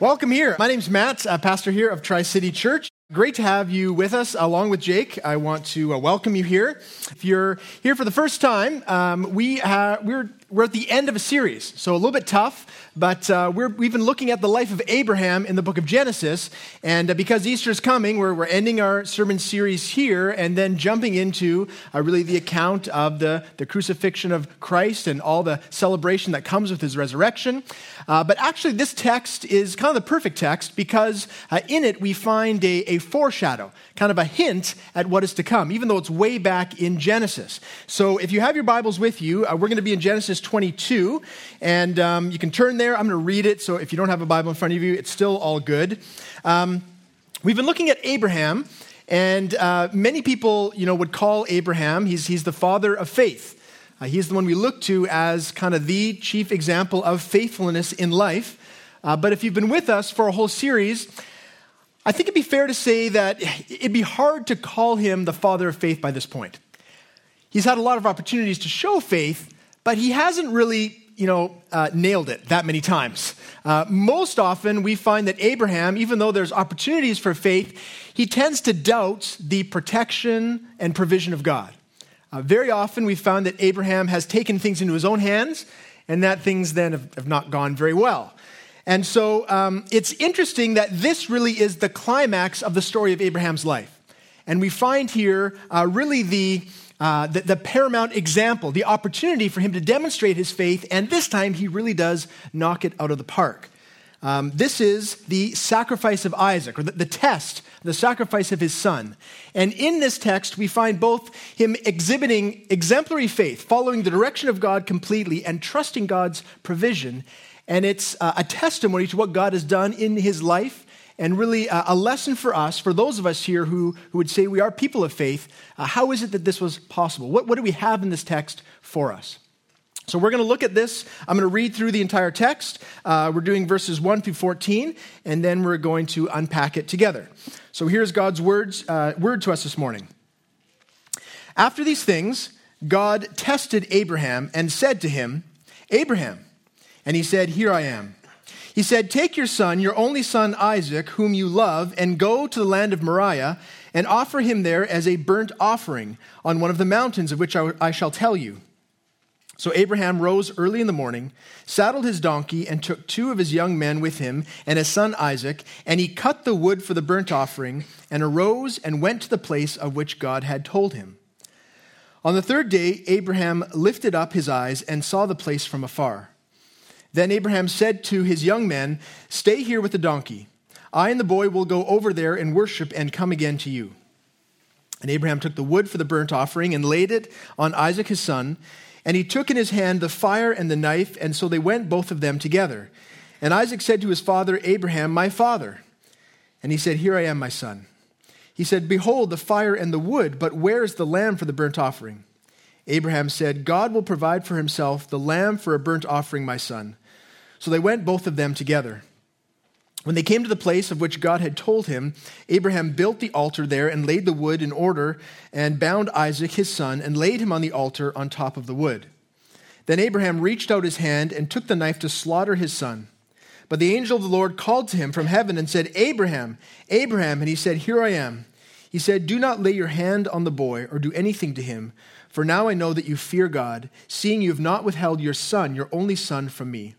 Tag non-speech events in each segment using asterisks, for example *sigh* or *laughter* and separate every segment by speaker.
Speaker 1: Welcome here. My name's Matt, pastor here of Tri City Church. Great to have you with us along with Jake. I want to uh, welcome you here. If you're here for the first time, um, we ha- we're, we're at the end of a series, so a little bit tough, but uh, we have been looking at the life of Abraham in the book of Genesis. And uh, because Easter is coming, we're, we're ending our sermon series here and then jumping into uh, really the account of the, the crucifixion of Christ and all the celebration that comes with his resurrection. Uh, but actually, this text is kind of the perfect text because uh, in it we find a, a foreshadow, kind of a hint at what is to come, even though it's way back in Genesis. So if you have your Bibles with you, uh, we're going to be in Genesis 22, and um, you can turn there. I'm going to read it, so if you don't have a Bible in front of you, it's still all good. Um, we've been looking at Abraham. And uh, many people, you know, would call Abraham, he's, he's the father of faith. Uh, he's the one we look to as kind of the chief example of faithfulness in life. Uh, but if you've been with us for a whole series, I think it'd be fair to say that it'd be hard to call him the father of faith by this point. He's had a lot of opportunities to show faith, but he hasn't really, you know, uh, nailed it that many times. Uh, most often, we find that Abraham, even though there's opportunities for faith, he tends to doubt the protection and provision of God. Uh, very often, we've found that Abraham has taken things into his own hands, and that things then have, have not gone very well. And so um, it's interesting that this really is the climax of the story of Abraham's life. And we find here uh, really the, uh, the, the, paramount example, the opportunity for him to demonstrate his faith, and this time he really does knock it out of the park. Um, this is the sacrifice of Isaac, or the, the test, the sacrifice of his son. And in this text, we find both him exhibiting exemplary faith, following the direction of God completely, and trusting God's provision. And it's uh, a testimony to what God has done in his life, and really uh, a lesson for us, for those of us here who, who would say we are people of faith. Uh, how is it that this was possible? What, what do we have in this text for us? So we're going to look at this. I'm going to read through the entire text. Uh, we're doing verses 1 through 14, and then we're going to unpack it together. So here's God's words, uh, word to us this morning. After these things, God tested Abraham and said to him, Abraham. And he said, Here I am. He said, Take your son, your only son Isaac, whom you love, and go to the land of Moriah and offer him there as a burnt offering on one of the mountains of which I, I shall tell you. So Abraham rose early in the morning, saddled his donkey, and took two of his young men with him and his son Isaac, and he cut the wood for the burnt offering, and arose and went to the place of which God had told him. On the third day, Abraham lifted up his eyes and saw the place from afar. Then Abraham said to his young men, Stay here with the donkey. I and the boy will go over there and worship and come again to you. And Abraham took the wood for the burnt offering and laid it on Isaac his son. And he took in his hand the fire and the knife, and so they went both of them together. And Isaac said to his father Abraham, My father. And he said, Here I am, my son. He said, Behold the fire and the wood, but where is the lamb for the burnt offering? Abraham said, God will provide for himself the lamb for a burnt offering, my son. So they went both of them together. When they came to the place of which God had told him, Abraham built the altar there and laid the wood in order and bound Isaac his son and laid him on the altar on top of the wood. Then Abraham reached out his hand and took the knife to slaughter his son. But the angel of the Lord called to him from heaven and said, Abraham, Abraham. And he said, Here I am. He said, Do not lay your hand on the boy or do anything to him, for now I know that you fear God, seeing you have not withheld your son, your only son, from me.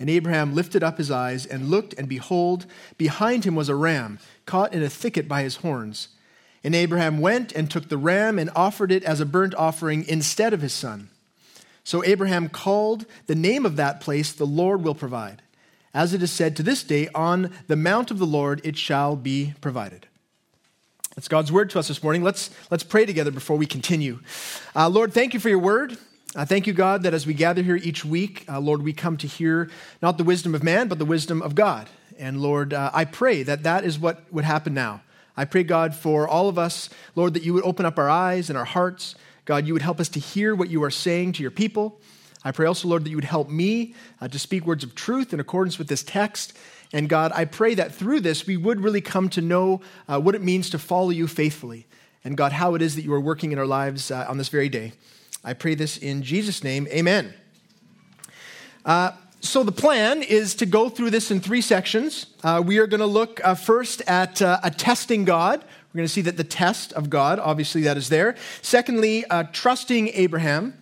Speaker 1: And Abraham lifted up his eyes and looked, and behold, behind him was a ram, caught in a thicket by his horns. And Abraham went and took the ram and offered it as a burnt offering instead of his son. So Abraham called the name of that place, The Lord Will Provide. As it is said to this day, On the mount of the Lord it shall be provided. That's God's word to us this morning. Let's, let's pray together before we continue. Uh, Lord, thank you for your word. I thank you, God, that as we gather here each week, uh, Lord, we come to hear not the wisdom of man, but the wisdom of God. And Lord, uh, I pray that that is what would happen now. I pray, God, for all of us, Lord, that you would open up our eyes and our hearts. God, you would help us to hear what you are saying to your people. I pray also, Lord, that you would help me uh, to speak words of truth in accordance with this text. And God, I pray that through this we would really come to know uh, what it means to follow you faithfully. And God, how it is that you are working in our lives uh, on this very day. I pray this in Jesus' name. Amen. Uh, so the plan is to go through this in three sections. Uh, we are going to look uh, first at uh, a testing God. We're going to see that the test of God, obviously, that is there. Secondly, uh, trusting Abraham.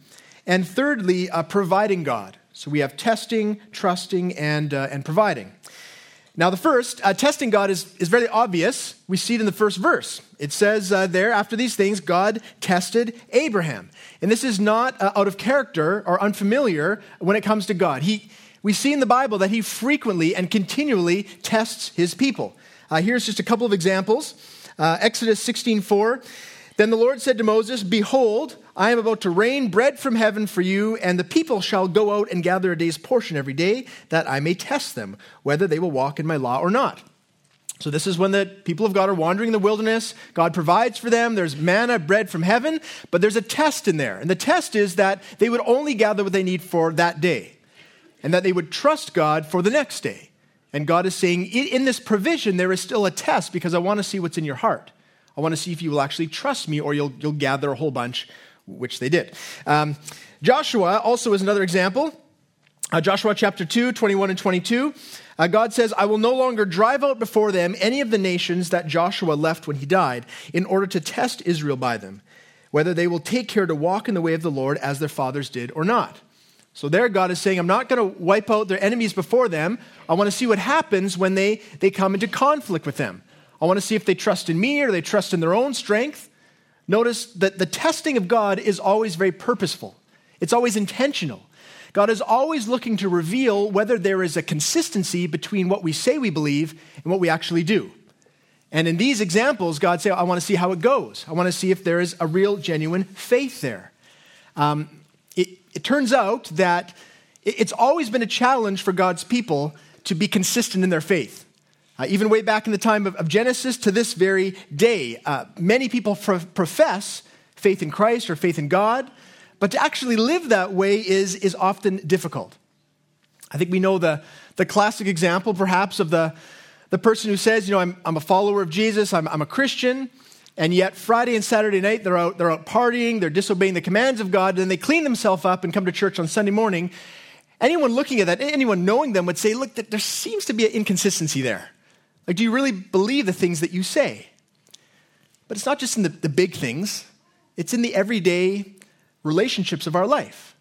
Speaker 1: And thirdly, uh, providing God. So we have testing, trusting, and, and providing. Now, the first, uh, testing God is, is very obvious. We see it in the first verse. It says uh, there, after these things, God tested Abraham. And this is not uh, out of character or unfamiliar when it comes to God. He, we see in the Bible that he frequently and continually tests his people. Uh, here's just a couple of examples. Uh, Exodus 16:4. Then the Lord said to Moses, Behold, I am about to rain bread from heaven for you, and the people shall go out and gather a day's portion every day, that I may test them, whether they will walk in my law or not. So, this is when the people of God are wandering in the wilderness. God provides for them. There's manna, bread from heaven, but there's a test in there. And the test is that they would only gather what they need for that day, and that they would trust God for the next day. And God is saying, in this provision, there is still a test because I want to see what's in your heart. I want to see if you will actually trust me or you'll, you'll gather a whole bunch, which they did. Um, Joshua also is another example. Uh, Joshua chapter 2, 21 and 22. Uh, God says, I will no longer drive out before them any of the nations that Joshua left when he died, in order to test Israel by them, whether they will take care to walk in the way of the Lord as their fathers did or not. So there, God is saying, I'm not going to wipe out their enemies before them. I want to see what happens when they, they come into conflict with them. I want to see if they trust in me or they trust in their own strength. Notice that the testing of God is always very purposeful, it's always intentional. God is always looking to reveal whether there is a consistency between what we say we believe and what we actually do. And in these examples, God says, I want to see how it goes. I want to see if there is a real, genuine faith there. Um, it, it turns out that it's always been a challenge for God's people to be consistent in their faith. Uh, even way back in the time of, of Genesis to this very day, uh, many people pro- profess faith in Christ or faith in God, but to actually live that way is, is often difficult. I think we know the, the classic example, perhaps, of the, the person who says, You know, I'm, I'm a follower of Jesus, I'm, I'm a Christian, and yet Friday and Saturday night they're out, they're out partying, they're disobeying the commands of God, and then they clean themselves up and come to church on Sunday morning. Anyone looking at that, anyone knowing them would say, Look, there seems to be an inconsistency there. Like, do you really believe the things that you say? But it's not just in the, the big things, it's in the everyday relationships of our life.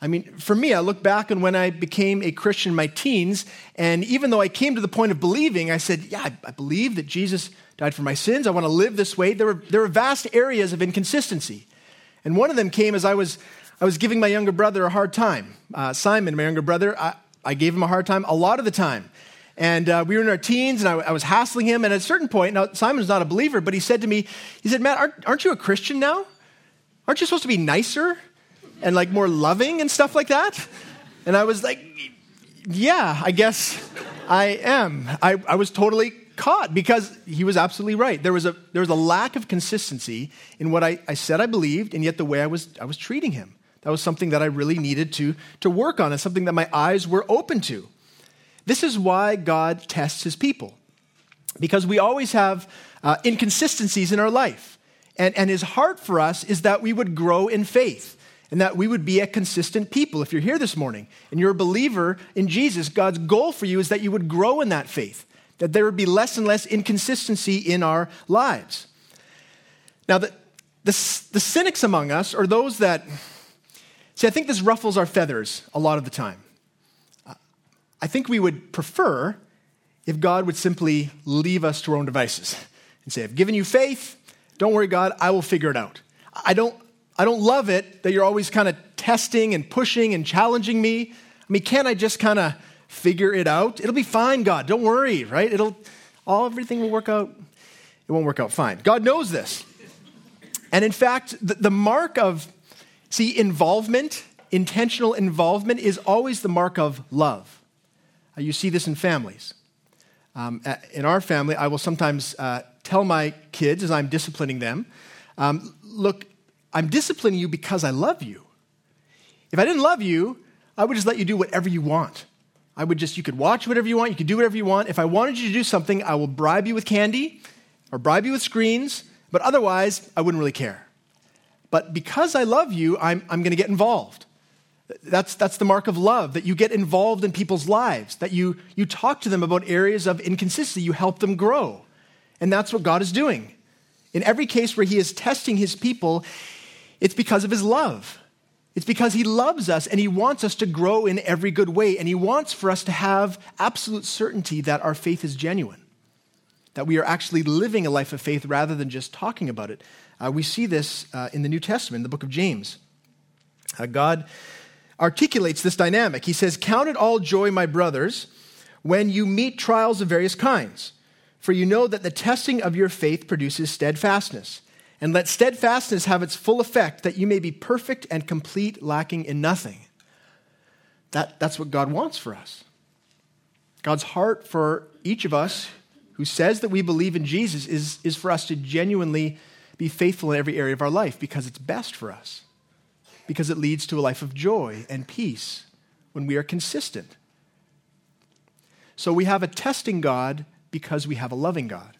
Speaker 1: I mean, for me, I look back on when I became a Christian in my teens, and even though I came to the point of believing, I said, Yeah, I, I believe that Jesus died for my sins. I want to live this way. There were, there were vast areas of inconsistency. And one of them came as I was, I was giving my younger brother a hard time. Uh, Simon, my younger brother, I, I gave him a hard time a lot of the time. And uh, we were in our teens, and I, I, was hassling him. And at a certain point, now Simon's not a believer, but he said to me, he said, Matt, aren't, aren't you a Christian now? Aren't you supposed to be nicer and like more loving and stuff like that? And I was like, yeah, I guess I am. I, I was totally caught because he was absolutely right. There was a, there was a lack of consistency in what I, I said I believed, and yet the way I was, I was treating him. That was something that I really needed to, to work on and something that my eyes were open to. This is why God tests his people, because we always have uh, inconsistencies in our life. And, and his heart for us is that we would grow in faith and that we would be a consistent people. If you're here this morning and you're a believer in Jesus, God's goal for you is that you would grow in that faith, that there would be less and less inconsistency in our lives. Now, the, the, the cynics among us are those that, see, I think this ruffles our feathers a lot of the time. I think we would prefer if God would simply leave us to our own devices and say, I've given you faith. Don't worry, God, I will figure it out. I don't, I don't love it that you're always kind of testing and pushing and challenging me. I mean, can't I just kind of figure it out? It'll be fine, God. Don't worry, right? It'll, all, everything will work out. It won't work out fine. God knows this. And in fact, the, the mark of, see, involvement, intentional involvement, is always the mark of love. Uh, you see this in families. Um, in our family, I will sometimes uh, tell my kids as I'm disciplining them, um, look, I'm disciplining you because I love you. If I didn't love you, I would just let you do whatever you want. I would just, you could watch whatever you want, you could do whatever you want. If I wanted you to do something, I will bribe you with candy or bribe you with screens, but otherwise, I wouldn't really care. But because I love you, I'm, I'm going to get involved. That's, that's the mark of love, that you get involved in people's lives, that you, you talk to them about areas of inconsistency, you help them grow. And that's what God is doing. In every case where He is testing His people, it's because of His love. It's because He loves us and He wants us to grow in every good way. And He wants for us to have absolute certainty that our faith is genuine, that we are actually living a life of faith rather than just talking about it. Uh, we see this uh, in the New Testament, in the book of James. Uh, God articulates this dynamic. He says, Count it all joy, my brothers, when you meet trials of various kinds, for you know that the testing of your faith produces steadfastness. And let steadfastness have its full effect, that you may be perfect and complete, lacking in nothing. That, that's what God wants for us. God's heart for each of us who says that we believe in Jesus is, is for us to genuinely be faithful in every area of our life because it's best for us because it leads to a life of joy and peace when we are consistent. So we have a testing God because we have a loving God.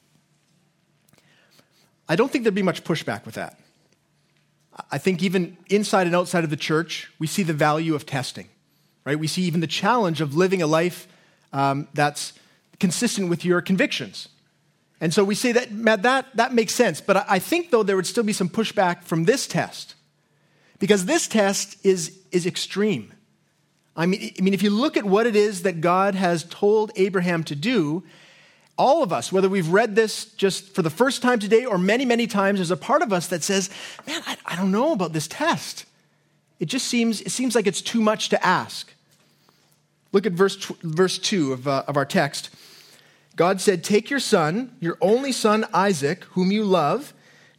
Speaker 1: I don't think there'd be much pushback with that. I think even inside and outside of the church, we see the value of testing, right? We see even the challenge of living a life um, that's consistent with your convictions. And so we say that, Matt, that, that makes sense. But I think, though, there would still be some pushback from this test. Because this test is, is extreme. I mean, I mean, if you look at what it is that God has told Abraham to do, all of us, whether we've read this just for the first time today or many, many times, there's a part of us that says, man, I, I don't know about this test. It just seems, it seems like it's too much to ask. Look at verse, verse 2 of, uh, of our text. God said, Take your son, your only son Isaac, whom you love,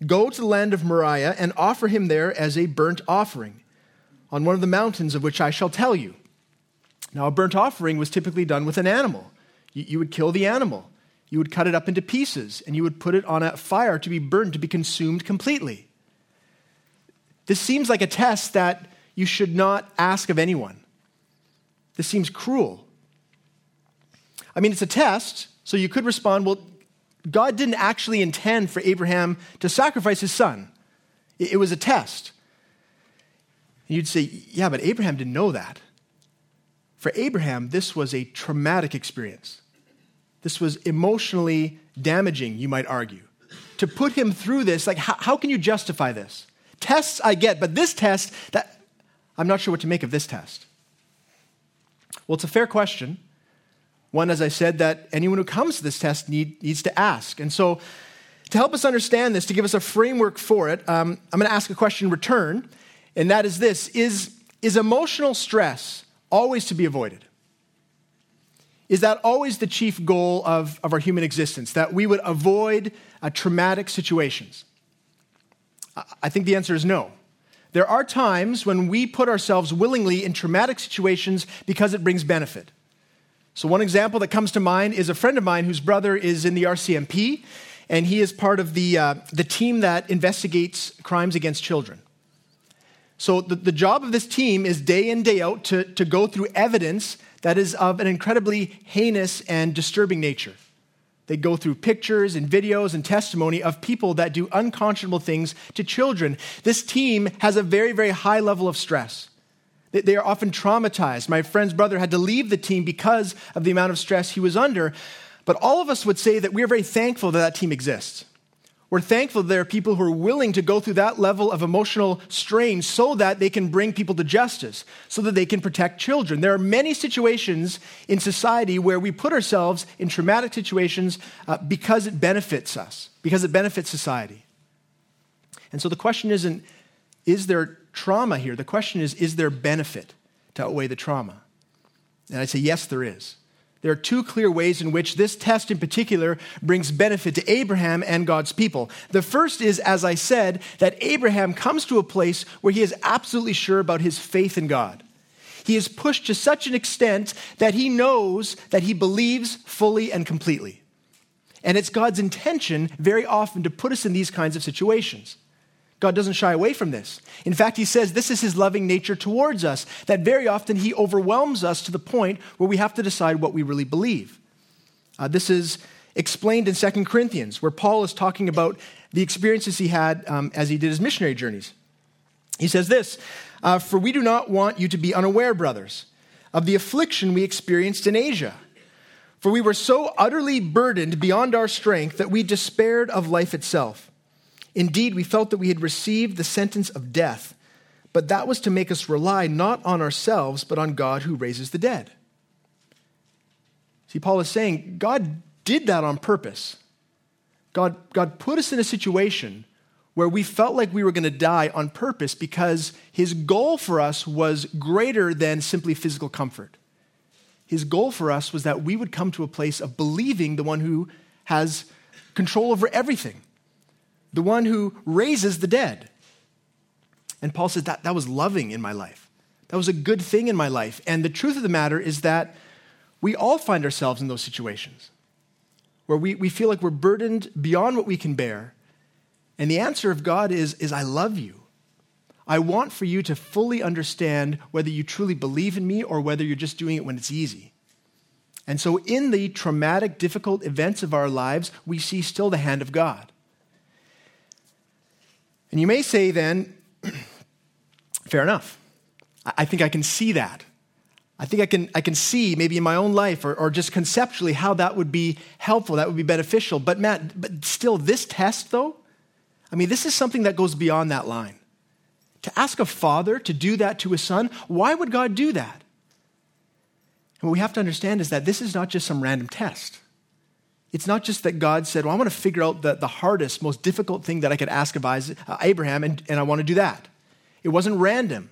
Speaker 1: Go to the land of Moriah and offer him there as a burnt offering on one of the mountains of which I shall tell you. Now, a burnt offering was typically done with an animal. You, you, would kill the animal, you would cut it up into pieces, and you would put it on a fire to be burned, to be consumed completely. This seems like a test that you should not ask of anyone. This seems cruel. I mean, it's a test, so you could respond, well, God didn't actually intend for Abraham to sacrifice his son, it was a test. And you'd say, yeah, but Abraham didn't know that. For Abraham, this was a traumatic experience. This was emotionally damaging, you might argue. To put him through this, like, how, how can you justify this? Tests I get, but this test, that I'm not sure what to make of this test. Well, it's a fair question. One, as I said, that anyone who comes to this test need, needs to ask. And so, to help us understand this, to give us a framework for it, um, I'm going to ask a question in return, and that is this is, is emotional stress always to be avoided? Is that always the chief goal of, of our human existence, that we would avoid uh, traumatic situations? I think the answer is no. There are times when we put ourselves willingly in traumatic situations because it brings benefit. So, one example that comes to mind is a friend of mine whose brother is in the RCMP, and he is part of the, uh, the team that investigates crimes against children. So, the, the job of this team is day in, day out to, to go through evidence that is of an incredibly heinous and disturbing nature. They go through pictures and videos and testimony of people that do unconscionable things to children. This team has a very, very high level of stress. They are often traumatized. My friend's brother had to leave the team because of the amount of stress he was under. But all of us would say that we are very thankful that that team exists. We're thankful there are people who are willing to go through that level of emotional strain so that they can bring people to justice, so that they can protect children. There are many situations in society where we put ourselves in traumatic situations uh, because it benefits us, because it benefits society. And so the question isn't, is there trauma here. The question is is there benefit to outweigh the trauma? And I say, yes, there is. There are two clear ways in which this test in particular brings benefit to Abraham and God's people. The first is, as I said, that Abraham comes to a place where he is absolutely sure about his faith in God. He is pushed to such an extent that he knows that he believes fully and completely. And it's God's intention very often to put us in these kinds of situations. God doesn't shy away from this. In fact, he says this is his loving nature towards us, that very often he overwhelms us to the point where we have to decide what we really believe. Uh, this is explained in 2 Corinthians, where Paul is talking about the experiences he had um, as he did his missionary journeys. He says this uh, For we do not want you to be unaware, brothers, of the affliction we experienced in Asia. For we were so utterly burdened beyond our strength that we despaired of life itself. Indeed, we felt that we had received the sentence of death, but that was to make us rely not on ourselves, but on God who raises the dead. See, Paul is saying God did that on purpose. God, God put us in a situation where we felt like we were going to die on purpose because his goal for us was greater than simply physical comfort. His goal for us was that we would come to a place of believing the one who has control over everything, the one who raises the dead. And Paul says that, that was loving in my life. That was a good thing in my life. And the truth of the matter is that we all find ourselves in those situations where we, we feel like we're burdened beyond what we can bear and the answer of God is, is I love you. I want for you to fully understand whether you truly believe in me or whether you're just doing it when it's easy. And so, in the traumatic, difficult events of our lives, we see still the hand of God. And you may say then, *clears throat* fair enough. I think I can see that. I think I can, I can see maybe in my own life or, or just conceptually how that would be helpful, that would be beneficial. But Matt, but still, this test though, I mean, this is something that goes beyond that line. To ask a father to do that to his son, why would God do that? And what we have to understand is that this is not just some random test. It's not just that God said, Well, I want to figure out the, the hardest, most difficult thing that I could ask of Isaac, uh, Abraham, and, and I want to do that. It wasn't random,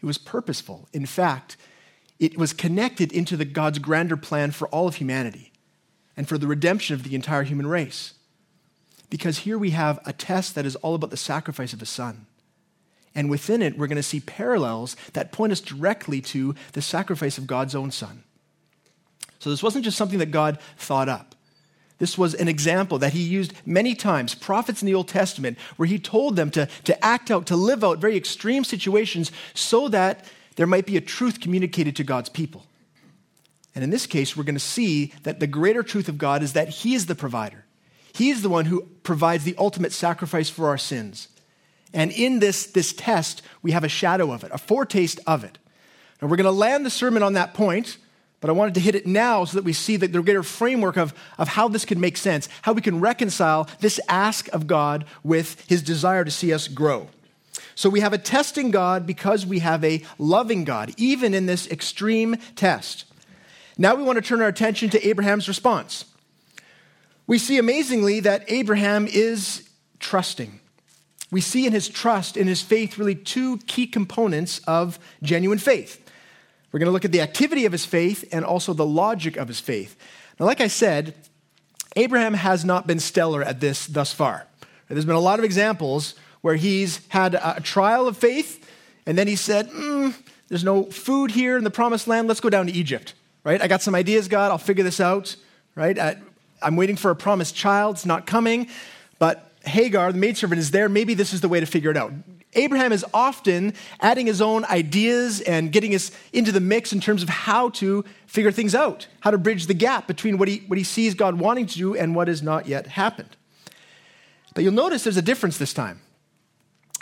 Speaker 1: it was purposeful. In fact, it was connected into the God's grander plan for all of humanity and for the redemption of the entire human race because here we have a test that is all about the sacrifice of a son. And within it, we're going to see parallels that point us directly to the sacrifice of God's own son. So this wasn't just something that God thought up. This was an example that he used many times, prophets in the Old Testament, where he told them to, to act out, to live out very extreme situations so that there might be a truth communicated to God's people. And in this case, we're going to see that the greater truth of God is that he is the provider. He's the one who provides the ultimate sacrifice for our sins. And in this, this test, we have a shadow of it, a foretaste of it. And we're going to land the sermon on that point, but I wanted to hit it now so that we see that the greater framework of, of how this could make sense, how we can reconcile this ask of God with his desire to see us grow. So we have a testing God because we have a loving God, even in this extreme test. Now we want to turn our attention to Abraham's response we see amazingly that Abraham is trusting. We see in his trust, in his faith, really two key components of genuine faith. We're going to look at the activity of his faith and also the logic of his faith. Now, like I said, Abraham has not been stellar at this thus far. There's been a lot of examples where he's had a trial of faith, and then he said, mm, There's no food here in the promised land. Let's go down to Egypt, right? I got some ideas, God. I'll figure this out, right? I'm waiting for a promised child. It's not coming. But Hagar, the maidservant, is there. Maybe this is the way to figure it out. Abraham is often adding his own ideas and getting us into the mix in terms of how to figure things out, how to bridge the gap between what he, what he sees God wanting to do and what has not yet happened. But you'll notice there's a difference this time.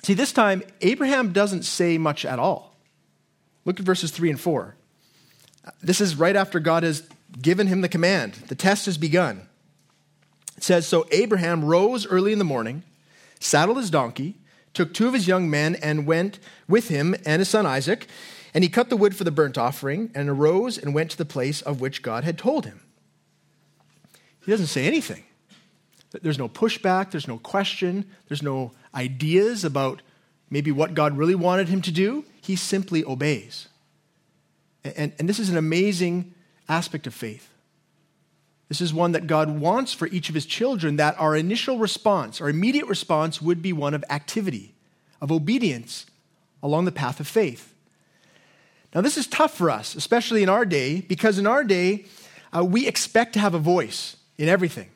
Speaker 1: See, this time, Abraham doesn't say much at all. Look at verses 3 and 4. This is right after God has given him the command. The test has begun. It says So Abraham rose early in the morning, saddled his donkey, took two of his young men, and went with him and his son Isaac. And he cut the wood for the burnt offering, and arose and went to the place of which God had told him. He doesn't say anything. There's no pushback, there's no question, there's no ideas about maybe what God really wanted him to do. He simply obeys. And, and this is an amazing aspect of faith. This is one that God wants for each of his children, that our initial response, our immediate response, would be one of activity, of obedience along the path of faith. Now, this is tough for us, especially in our day, because in our day, uh, we expect to have a voice in everything,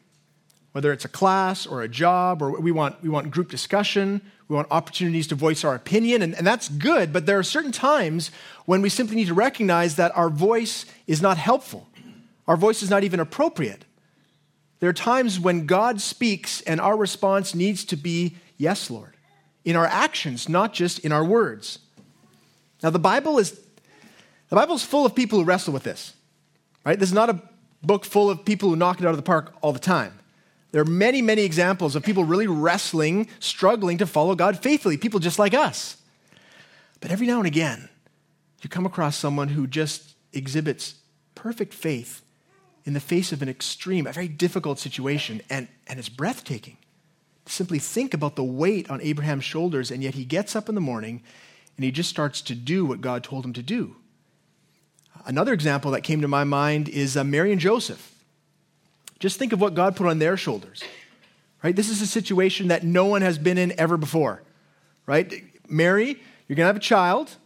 Speaker 1: whether it's a class or a job, or we want, we want group discussion, we want opportunities to voice our opinion, and, and that's good, but there are certain times when we simply need to recognize that our voice is not helpful. Our voice is not even appropriate. There are times when God speaks and our response needs to be, Yes, Lord. in our actions, not just in our words. Now, the Bible is the Bible is full of people who wrestle with this. Right? This is not a book full of people who knock it out of the park all the time. There are many, many examples of people really wrestling, struggling to follow God faithfully, people just like us. But every now and again, you come across someone who just exhibits perfect faith in the face of an extreme, a very difficult situation, and, and it's breathtaking. Simply think about the weight on Abraham's shoulders, and yet he gets up in the morning and he just starts to do what God told him to do. Another example that came to my mind is uh, Mary and Joseph. Just think of what God put on their shoulders. Right? This is a situation that no one has been in ever before. Right? Mary, you're going to have a child.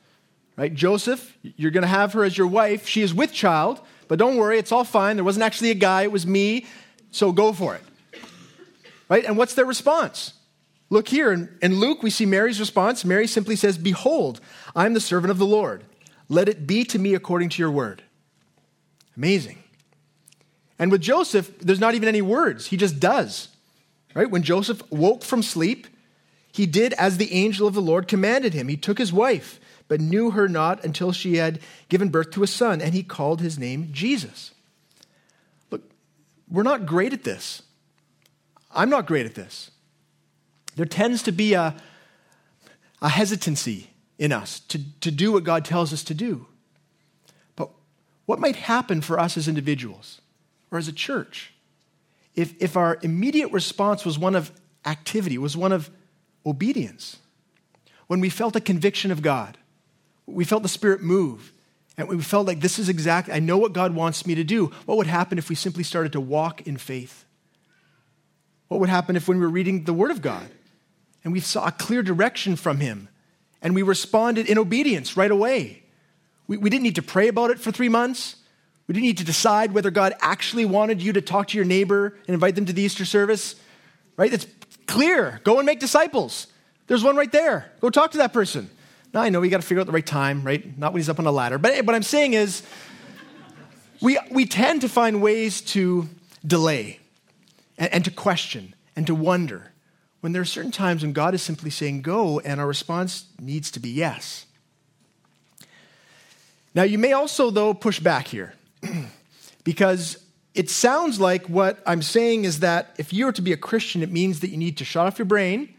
Speaker 1: Right? Joseph, you're going to have her as your wife. She is with child, but don't worry, it's all fine. There wasn't actually a guy, it was me. So go for it. Right? And what's their response? Look here in, in Luke, we see Mary's response. Mary simply says, Behold, I'm the servant of the Lord. Let it be to me according to your word. Amazing. And with Joseph, there's not even any words. He just does. Right? When Joseph woke from sleep, he did as the angel of the Lord commanded him. He took his wife, but knew her not until she had given birth to a son, and he called his name Jesus. Look, we're not great at this. I'm not great at this. There tends to be a, a hesitancy in us to, to do what God tells us to do. But what might happen for us as individuals or as a church if, if our immediate response was one of activity, was one of obedience? When we felt a conviction of God, we felt the Spirit move, and we felt like this is exactly, I know what God wants me to do. What would happen if we simply started to walk in faith? What would happen if when we were reading the Word of God and we saw a clear direction from Him and we responded in obedience right away. We, we didn't need to pray about it for three months. We didn't need to decide whether God actually wanted you to talk to your neighbor and invite them to the Easter service. Right? It's clear. Go and make disciples. There's one right there. Go talk to that person. Now I know we got to figure out the right time, right? Not when he's up on a ladder. But what I'm saying is, we, we tend to find ways to delay and, and to question and to wonder when there are certain times when God is simply saying go, and our response needs to be yes. Now, you may also, though, push back here *clears throat* because it sounds like what I'm saying is that if you are to be a Christian, it means that you need to shut off your brain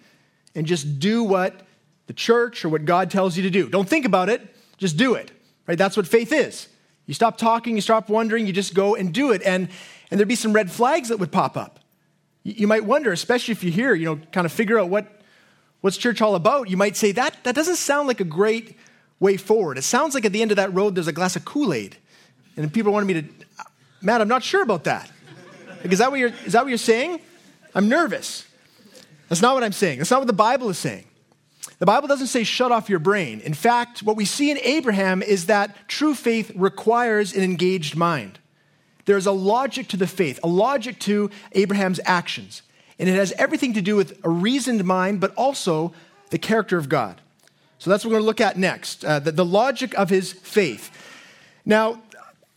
Speaker 1: and just do what the church or what God tells you to do. Don't think about it, just do it. Right? That's what faith is. You stop talking, you stop wondering, you just go and do it. And, and there'd be some red flags that would pop up. You might wonder, especially if you're here, you know, kind of figure out what, what's church all about. You might say, that, that doesn't sound like a great way forward. It sounds like at the end of that road, there's a glass of Kool Aid. And people wanted me to, uh, Matt, I'm not sure about that. Like, is, that what you're, is that what you're saying? I'm nervous. That's not what I'm saying. That's not what the Bible is saying. The Bible doesn't say shut off your brain. In fact, what we see in Abraham is that true faith requires an engaged mind. There's a logic to the faith, a logic to Abraham's actions. And it has everything to do with a reasoned mind, but also the character of God. So that's what we're going to look at next uh, the, the logic of his faith. Now,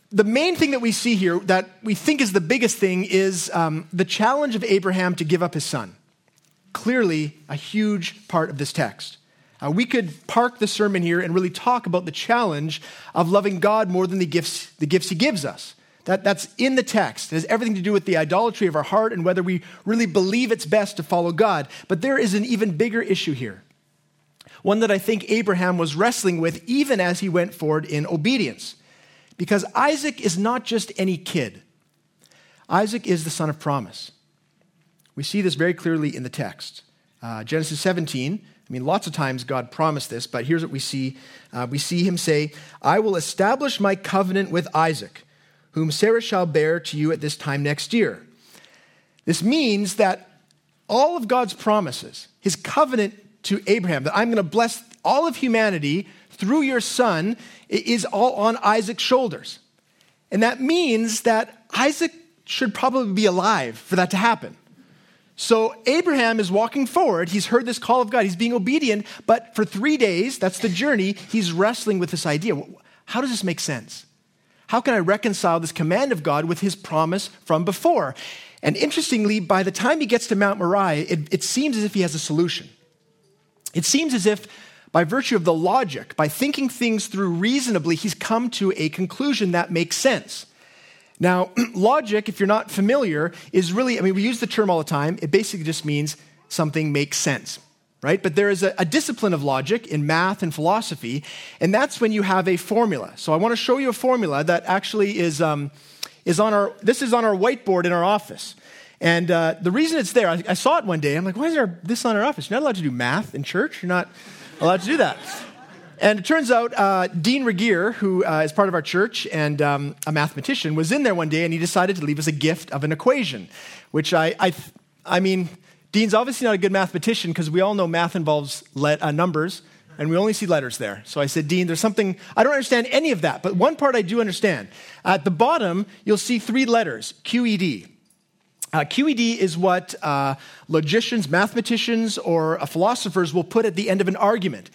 Speaker 1: the main thing that we see here that we think is the biggest thing is um, the challenge of Abraham to give up his son. Clearly, a huge part of this text. Uh, we could park the sermon here and really talk about the challenge of loving God more than the gifts, the gifts he gives us. That, that's in the text. It has everything to do with the idolatry of our heart and whether we really believe it's best to follow God. But there is an even bigger issue here. One that I think Abraham was wrestling with even as he went forward in obedience. Because Isaac is not just any kid, Isaac is the son of promise. We see this very clearly in the text. Uh, Genesis 17, I mean, lots of times God promised this, but here's what we see. Uh, we see him say, I will establish my covenant with Isaac whom Sarah shall bear to you at this time next year. This means that all of God's promises, his covenant to Abraham, that I'm going to bless all of humanity through your son, is all on Isaac's shoulders. And that means that Isaac should probably be alive for that to happen. So Abraham is walking forward. He's heard this call of God. He's being obedient. But for three days, that's the journey, he's wrestling with this idea. How does this make sense? How can I reconcile this command of God with his promise from before? And interestingly, by the time he gets to Mount Moriah, it, it seems as if he has a solution. It seems as if, by virtue of the logic, by thinking things through reasonably, he's come to a conclusion that makes sense. Now, *clears throat* logic, if you're not familiar, is really, I mean, we use the term all the time. It basically just means something makes sense, right? But there is a, a, discipline of logic in math and philosophy, and that's when you have a formula. So I want to show you a formula that actually is, um, is on our, this is on our whiteboard in our office. And uh, the reason it's there, I, I, saw it one day. I'm like, why is there this on our office? You're not allowed to do math in church. You're not allowed to do that. And it turns out uh, Dean Regier, who uh, is part of our church and um, a mathematician, was in there one day and he decided to leave us a gift of an equation, which I, I, I mean, Dean's obviously not a good mathematician because we all know math involves let, uh, numbers and we only see letters there. So I said, Dean, there's something, I don't understand any of that, but one part I do understand. At the bottom, you'll see three letters QED. Uh, QED is what uh, logicians, mathematicians, or uh, philosophers will put at the end of an argument.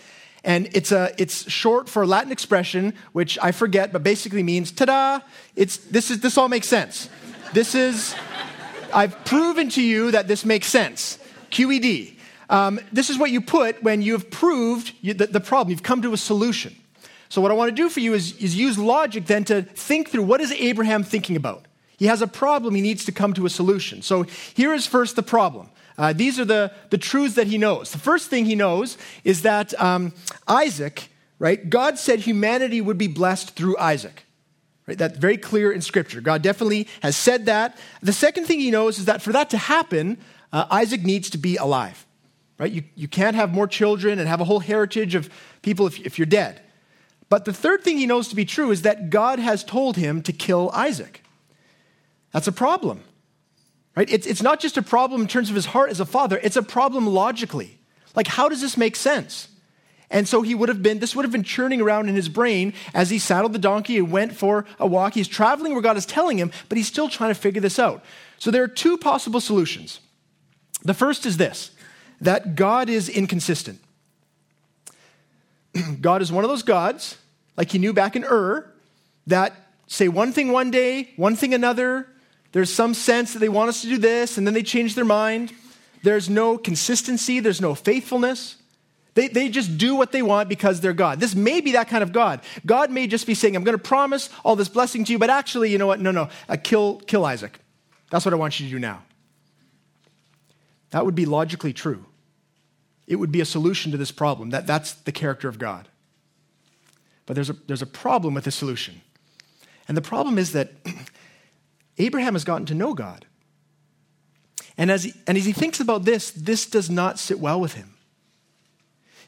Speaker 1: And it's, a, it's short for a Latin expression, which I forget, but basically means ta da, it's, this, is, this all makes sense. This is, I've proven to you that this makes sense. QED. Um, this is what you put when you've proved you, the, the, problem, you've come to a solution. So, what I want to do for you is, is use logic then to think through what is Abraham thinking about? He has a problem, he needs to come to a solution. So here is first the problem. Uh, these are the, the truths that he knows. The first thing he knows is that um, Isaac, right, God said humanity would be blessed through Isaac. Right? That's very clear in Scripture. God definitely has said that. The second thing he knows is that for that to happen, uh, Isaac needs to be alive. Right? You, you can't have more children and have a whole heritage of people if, if you're dead. But the third thing he knows to be true is that God has told him to kill Isaac. That's a problem. Right? It's, it's not just a problem in terms of his heart as a father, it's a problem logically. Like, how does this make sense? And so he would have been, this would have been churning around in his brain as he saddled the donkey and went for a walk. He's traveling where God is telling him, but he's still trying to figure this out. So there are two possible solutions. The first is this that God is inconsistent. *clears throat* God is one of those gods, like he knew back in Ur, that say one thing one day, one thing another, there's some sense that they want us to do this, and then they change their mind. There's no consistency, there's no faithfulness. They, they just do what they want because they're God. This may be that kind of God. God may just be saying, I'm going to promise all this blessing to you, but actually, you know what? No, no, uh, kill, kill Isaac. That's what I want you to do now. That would be logically true. It would be a solution to this problem. That, that's the character of God. But there's a, there's a problem with the solution. And the problem is that Abraham has gotten to know God. And as, he, and as he thinks about this, this does not sit well with him.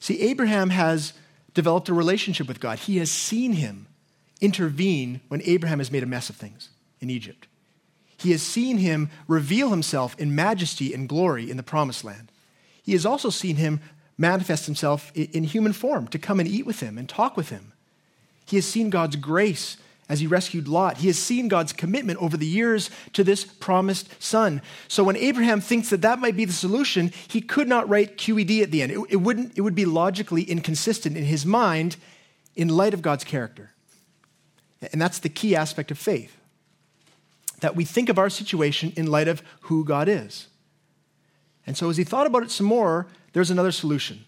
Speaker 1: See, Abraham has developed a relationship with God. He has seen him intervene when Abraham has made a mess of things in Egypt. He has seen him reveal himself in majesty and glory in the promised land. He has also seen him manifest himself in human form to come and eat with him and talk with him. He has seen God's grace as he rescued Lot. He has seen God's commitment over the years to this promised son. So when Abraham thinks that that might be the solution, he could not write QED at the end. It, it, wouldn't, it would be logically inconsistent in his mind in light of God's character. And that's the key aspect of faith that we think of our situation in light of who God is. And so as he thought about it some more, there's another solution.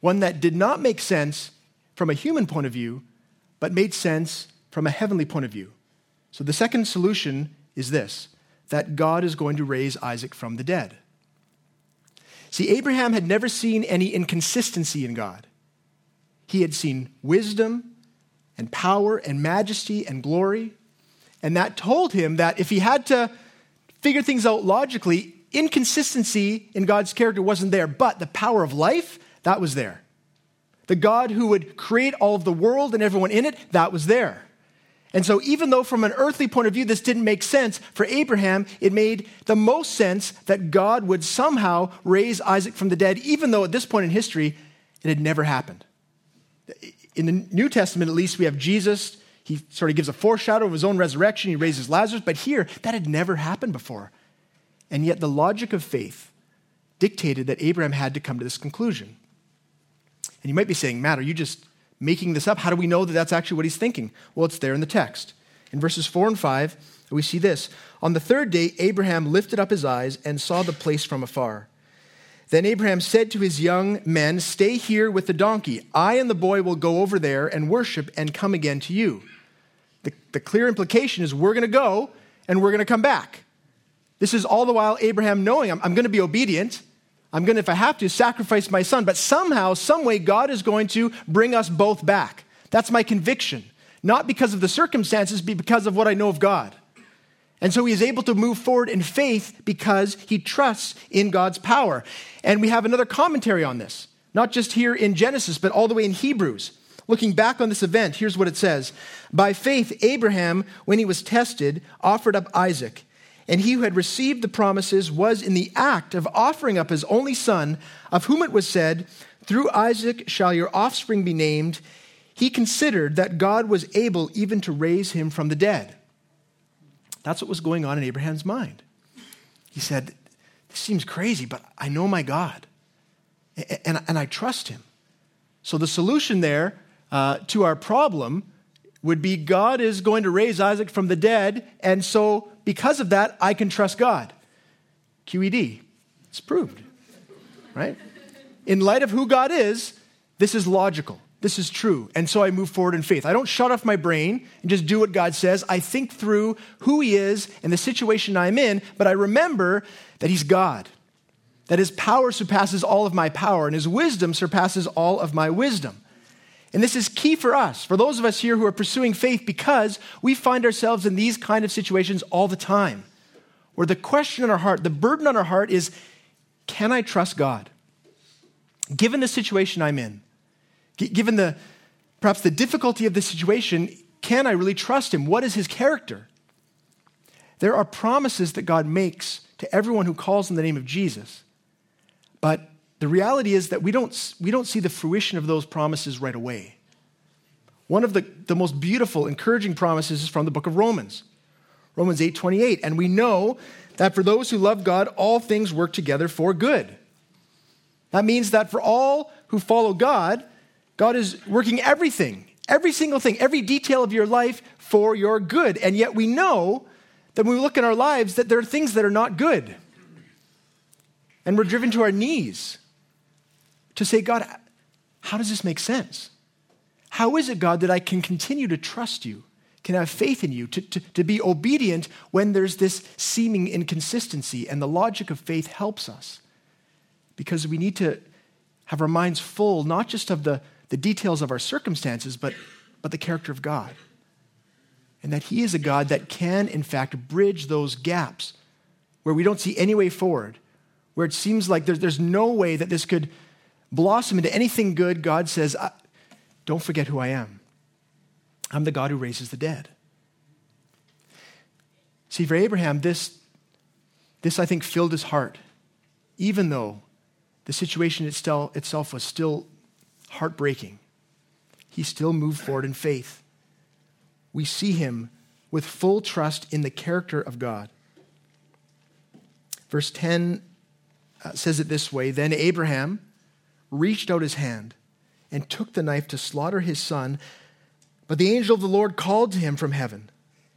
Speaker 1: One that did not make sense from a human point of view, but made sense from a heavenly point of view. So the second solution is this that God is going to raise Isaac from the dead. See, Abraham had never seen any inconsistency in God. He had seen wisdom and power and majesty and glory. And that told him that if he had to figure things out logically, inconsistency in God's character wasn't there, but the power of life, that was there. The God who would create all of the world and everyone in it, that was there. And so, even though from an earthly point of view this didn't make sense, for Abraham, it made the most sense that God would somehow raise Isaac from the dead, even though at this point in history it had never happened. In the New Testament, at least, we have Jesus. He sort of gives a foreshadow of his own resurrection. He raises Lazarus. But here, that had never happened before. And yet, the logic of faith dictated that Abraham had to come to this conclusion. And you might be saying, Matt, are you just making this up? How do we know that that's actually what he's thinking? Well, it's there in the text. In verses 4 and 5, we see this. On the third day, Abraham lifted up his eyes and saw the place from afar. Then Abraham said to his young men, Stay here with the donkey. I and the boy will go over there and worship and come again to you. The, the clear implication is we're going to go and we're going to come back. This is all the while Abraham knowing I'm, I'm going to be obedient. I'm going to, if I have to, sacrifice my son. But somehow, some way, God is going to bring us both back. That's my conviction. Not because of the circumstances, but because of what I know of God. And so he is able to move forward in faith because he trusts in God's power. And we have another commentary on this, not just here in Genesis, but all the way in Hebrews. Looking back on this event, here's what it says By faith, Abraham, when he was tested, offered up Isaac. And he who had received the promises was in the act of offering up his only son, of whom it was said, Through Isaac shall your offspring be named. He considered that God was able even to raise him from the dead. That's what was going on in Abraham's mind. He said, This seems crazy, but I know my God, and, and I trust him. So the solution there uh, to our problem would be God is going to raise Isaac from the dead, and so because of that, I can trust God. QED. It's proved, right? In light of who God is, this is logical. This is true. And so I move forward in faith. I don't shut off my brain and just do what God says. I think through who He is and the situation I'm in, but I remember that He's God, that His power surpasses all of my power, and His wisdom surpasses all of my wisdom. And this is key for us, for those of us here who are pursuing faith, because we find ourselves in these kind of situations all the time, where the question in our heart, the burden on our heart is can I trust God? Given the situation I'm in, given the perhaps the difficulty of the situation, can I really trust him? What is his character? There are promises that God makes to everyone who calls in the name of Jesus. But the reality is that we don't, we don't see the fruition of those promises right away. One of the, the most beautiful, encouraging promises is from the book of Romans, Romans 8 28. And we know that for those who love God, all things work together for good. That means that for all who follow God, God is working everything, every single thing, every detail of your life for your good. And yet we know that when we look in our lives that there are things that are not good. And we're driven to our knees to say, God, how does this make sense? How is it, God, that I can continue to trust you, can have faith in you, to, to, to be obedient when there's this seeming inconsistency? And the logic of faith helps us because we need to have our minds full, not just of the the details of our circumstances, but, but the character of God. And that He is a God that can, in fact, bridge those gaps where we don't see any way forward, where it seems like there's, there's no way that this could blossom into anything good. God says, Don't forget who I am. I'm the God who raises the dead. See, for Abraham, this, this I think filled his heart, even though the situation itself, itself was still heartbreaking, he still moved forward in faith. We see him with full trust in the character of God. Verse 10 uh, says it this way Then Abraham reached out his hand and took the knife to slaughter his son. But the angel of the Lord called to him from heaven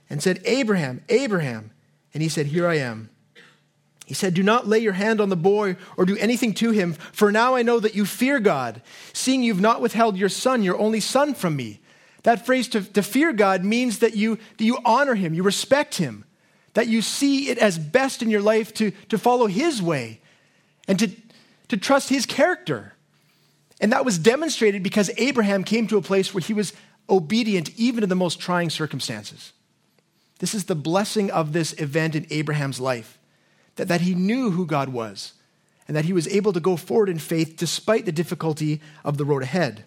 Speaker 1: and said, Abraham, Abraham. And he said, Here I am. He said, Do not lay your hand on the boy or do anything to him, for now I know that you fear God, seeing you've not withheld your son, your only son, from me. That phrase to, to fear God means that you, that you honor him, you respect him, that you see it as best in your life to, to follow his way and to, to trust his character. And that was demonstrated because Abraham came to a place where he was obedient even in the most trying circumstances. This is the blessing of this event in Abraham's life that, that he knew who God was and that he was able to go forward in faith despite the difficulty of the road ahead.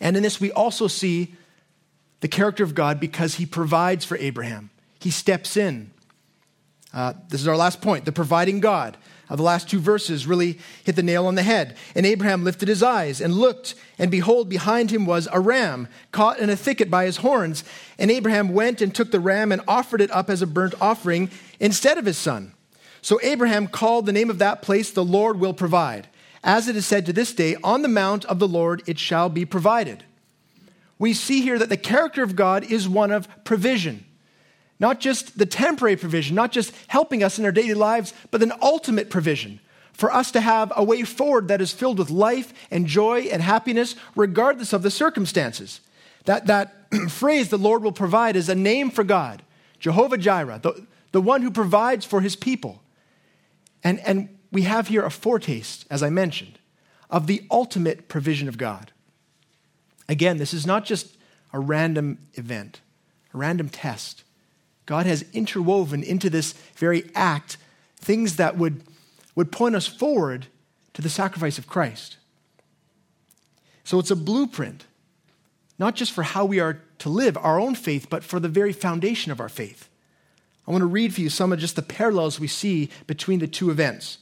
Speaker 1: And in this, we also see the character of God because he provides for Abraham. He steps in. Uh, this is our last point the providing God. Uh, the last two verses really hit the nail on the head. And Abraham lifted his eyes and looked, and behold, behind him was a ram caught in a thicket by his horns. And Abraham went and took the ram and offered it up as a burnt offering instead of his son. So Abraham called the name of that place, The Lord Will Provide. As it is said to this day, On the mount of the Lord it shall be provided. We see here that the character of God is one of provision. Not just the temporary provision, not just helping us in our daily lives, but an ultimate provision for us to have a way forward that is filled with life and joy and happiness, regardless of the circumstances. That, that *clears throat* phrase, the Lord will provide, is a name for God, Jehovah Jireh, the, the one who provides for his people. And, and we have here a foretaste, as I mentioned, of the ultimate provision of God. Again, this is not just a random event, a random test. God has interwoven into this very act things that would, would point us forward to the sacrifice of Christ. So it's a blueprint, not just for how we are to live our own faith, but for the very foundation of our faith. I want to read for you some of just the parallels we see between the two events.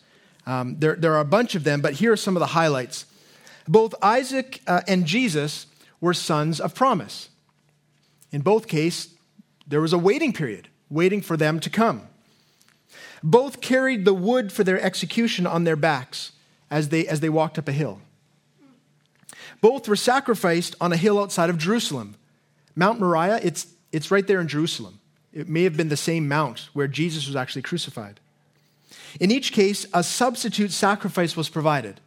Speaker 1: Um, there, there are a bunch of them, but here are some of the highlights. Both Isaac uh, and Jesus were sons of promise. In both cases, there was a waiting period, waiting for them to come. Both carried the wood for their execution on their backs as they, as they walked up a hill. Both were sacrificed on a hill outside of Jerusalem. Mount Moriah, it's, it's right there in Jerusalem. It may have been the same mount where Jesus was actually crucified. In each case, a substitute sacrifice was provided.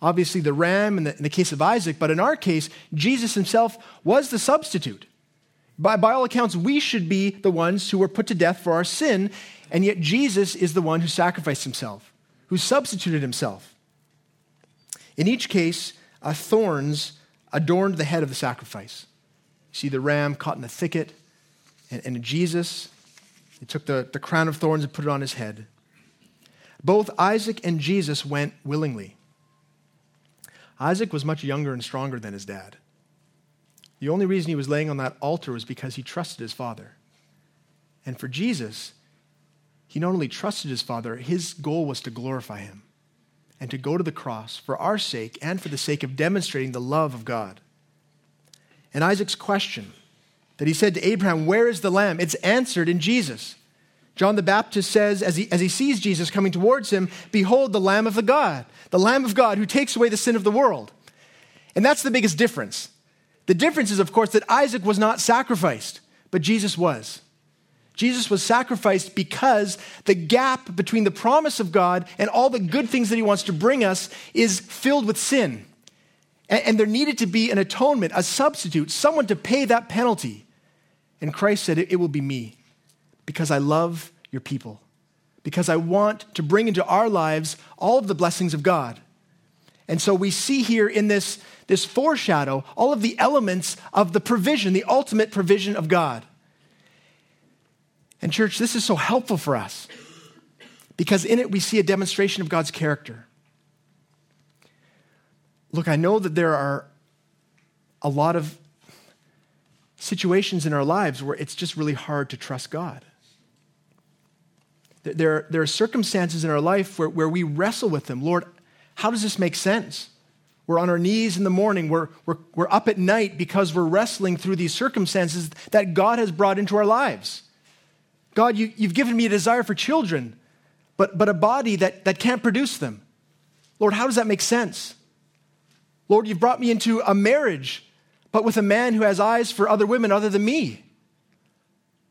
Speaker 1: Obviously, the ram in the, in the case of Isaac, but in our case, Jesus himself was the substitute. By, by all accounts, we should be the ones who were put to death for our sin, and yet Jesus is the one who sacrificed himself, who substituted himself. In each case, uh, thorns adorned the head of the sacrifice. You see the ram caught in the thicket, and, and Jesus, he took the, the crown of thorns and put it on his head. Both Isaac and Jesus went willingly. Isaac was much younger and stronger than his dad. The only reason he was laying on that altar was because he trusted his father. And for Jesus, he not only trusted his father, his goal was to glorify him and to go to the cross for our sake and for the sake of demonstrating the love of God. And Isaac's question that he said to Abraham, Where is the lamb? It's answered in Jesus. John the Baptist says, as he, as he sees Jesus coming towards him, Behold, the Lamb of the God, the Lamb of God who takes away the sin of the world. And that's the biggest difference. The difference is, of course, that Isaac was not sacrificed, but Jesus was. Jesus was sacrificed because the gap between the promise of God and all the good things that he wants to bring us is filled with sin. And, there needed to be an atonement, a substitute, someone to pay that penalty. And Christ said, it will be me because I love your people, because I want to bring into our lives all of the blessings of God. And so we see here in this, this foreshadow all of the elements of the provision, the ultimate provision of God. And, church, this is so helpful for us because in it we see a demonstration of God's character. Look, I know that there are a lot of situations in our lives where it's just really hard to trust God. There, there are circumstances in our life where, where we wrestle with them. Lord, how does this make sense? We're on our knees in the morning. We're, we're, we're up at night because we're wrestling through these circumstances that God has brought into our lives. God, you, you've given me a desire for children, but, but a body that, that can't produce them. Lord, how does that make sense? Lord, you've brought me into a marriage, but with a man who has eyes for other women other than me.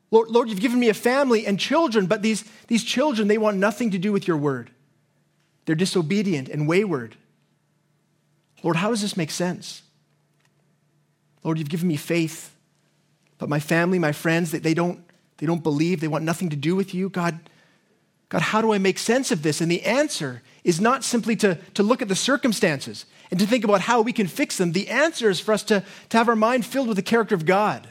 Speaker 1: Lord, Lord, you've given me a family and children, but these, these children, they want nothing to do with your word. They're disobedient and wayward. Lord, how does this make sense? Lord, you've given me faith, but my family, my friends, they, they, don't, they don't believe. They want nothing to do with you. God, God, how do I make sense of this? And the answer is not simply to, to look at the circumstances and to think about how we can fix them. The answer is for us to, to have our mind filled with the character of God.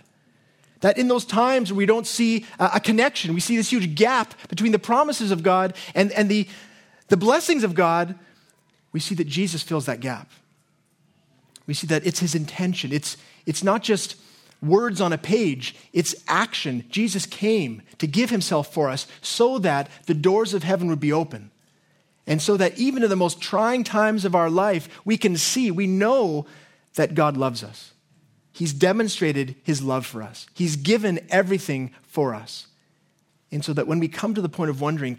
Speaker 1: That in those times where we don't see a connection, we see this huge gap between the promises of God and, and the, the blessings of God, we see that Jesus fills that gap. We see that it's his intention. It's, it's not just words on a page, it's action. Jesus came to give himself for us so that the doors of heaven would be open. And so that even in the most trying times of our life, we can see, we know that God loves us. He's demonstrated his love for us. He's given everything for us. And so that when we come to the point of wondering,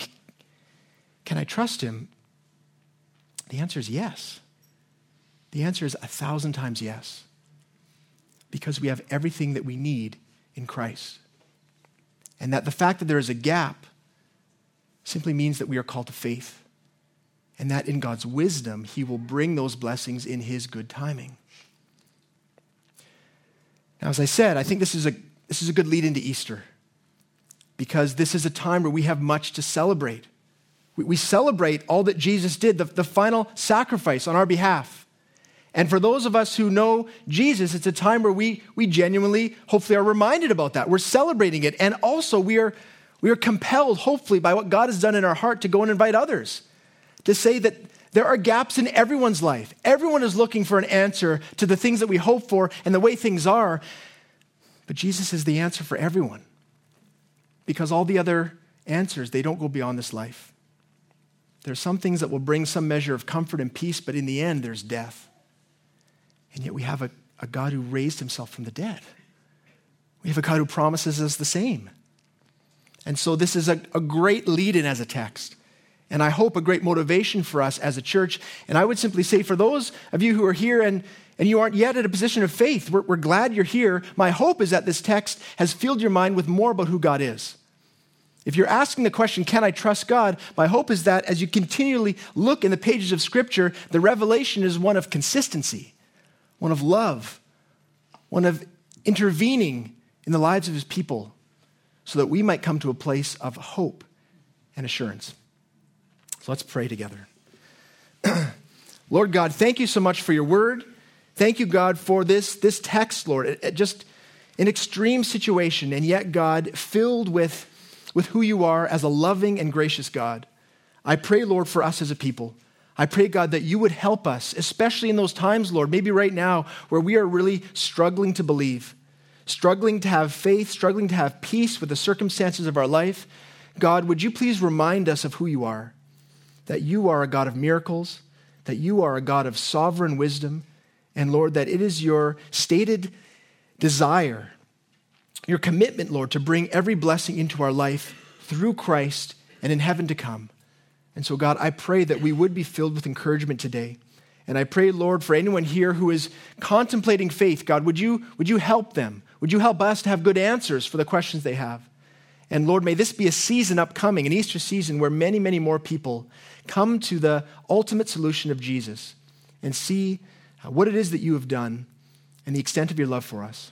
Speaker 1: can I trust him? The answer is yes. The answer is a thousand times yes. Because we have everything that we need in Christ. And that the fact that there is a gap simply means that we are called to faith. and that in God's wisdom, He will bring those blessings in His good timing. Now, as I said, I think this is a, this is a good lead into Easter because this is a time where we have much to celebrate. We, we celebrate all that Jesus did, the, the final sacrifice on our behalf. And for those of us who know Jesus, it's a time where we, we genuinely, hopefully, are reminded about that. We're celebrating it. And also, we are, we are compelled, hopefully, by what God has done in our heart to go and invite others to say that there are gaps in everyone's life. Everyone is looking for an answer to the things that we hope for and the way things are. But Jesus is the answer for everyone because all the other answers, they don't go beyond this life. There's some things that will bring some measure of comfort and peace, but in the end, there's death. And yet we have a, a God who raised himself from the dead. We have a God who promises us the same. And so this is a, a great lead in as a text. And I hope a great motivation for us as a church. And I would simply say, for those of you who are here and, and you aren't yet at a position of faith, we're, we're glad you're here. My hope is that this text has filled your mind with more about who God is. If you're asking the question, can I trust God? My hope is that as you continually look in the pages of Scripture, the revelation is one of consistency, one of love, one of intervening in the lives of his people so that we might come to a place of hope and assurance. So let's pray together. *clears throat* Lord God, thank you so much for your word. Thank you, God, for this, this text, Lord. It, it just an extreme situation, and yet, God, filled with, with who you are as a loving and gracious God. I pray, Lord, for us as a people. I pray, God, that you would help us, especially in those times, Lord, maybe right now, where we are really struggling to believe, struggling to have faith, struggling to have peace with the circumstances of our life. God, would you please remind us of who you are? that you are a God of miracles, that you are a God of sovereign wisdom, and Lord, that it is your stated desire, your commitment, Lord, to bring every blessing into our life through Christ and in heaven to come. And so, God, I pray that we would be filled with encouragement today. And I pray, Lord, for anyone here who is contemplating faith, God, would you, would you help them? Would you help us to have good answers for the questions they have? And Lord, may this be a season upcoming, an Easter season, where many, many more people come to the ultimate solution of Jesus and see what it is that you have done and the extent of your love for us.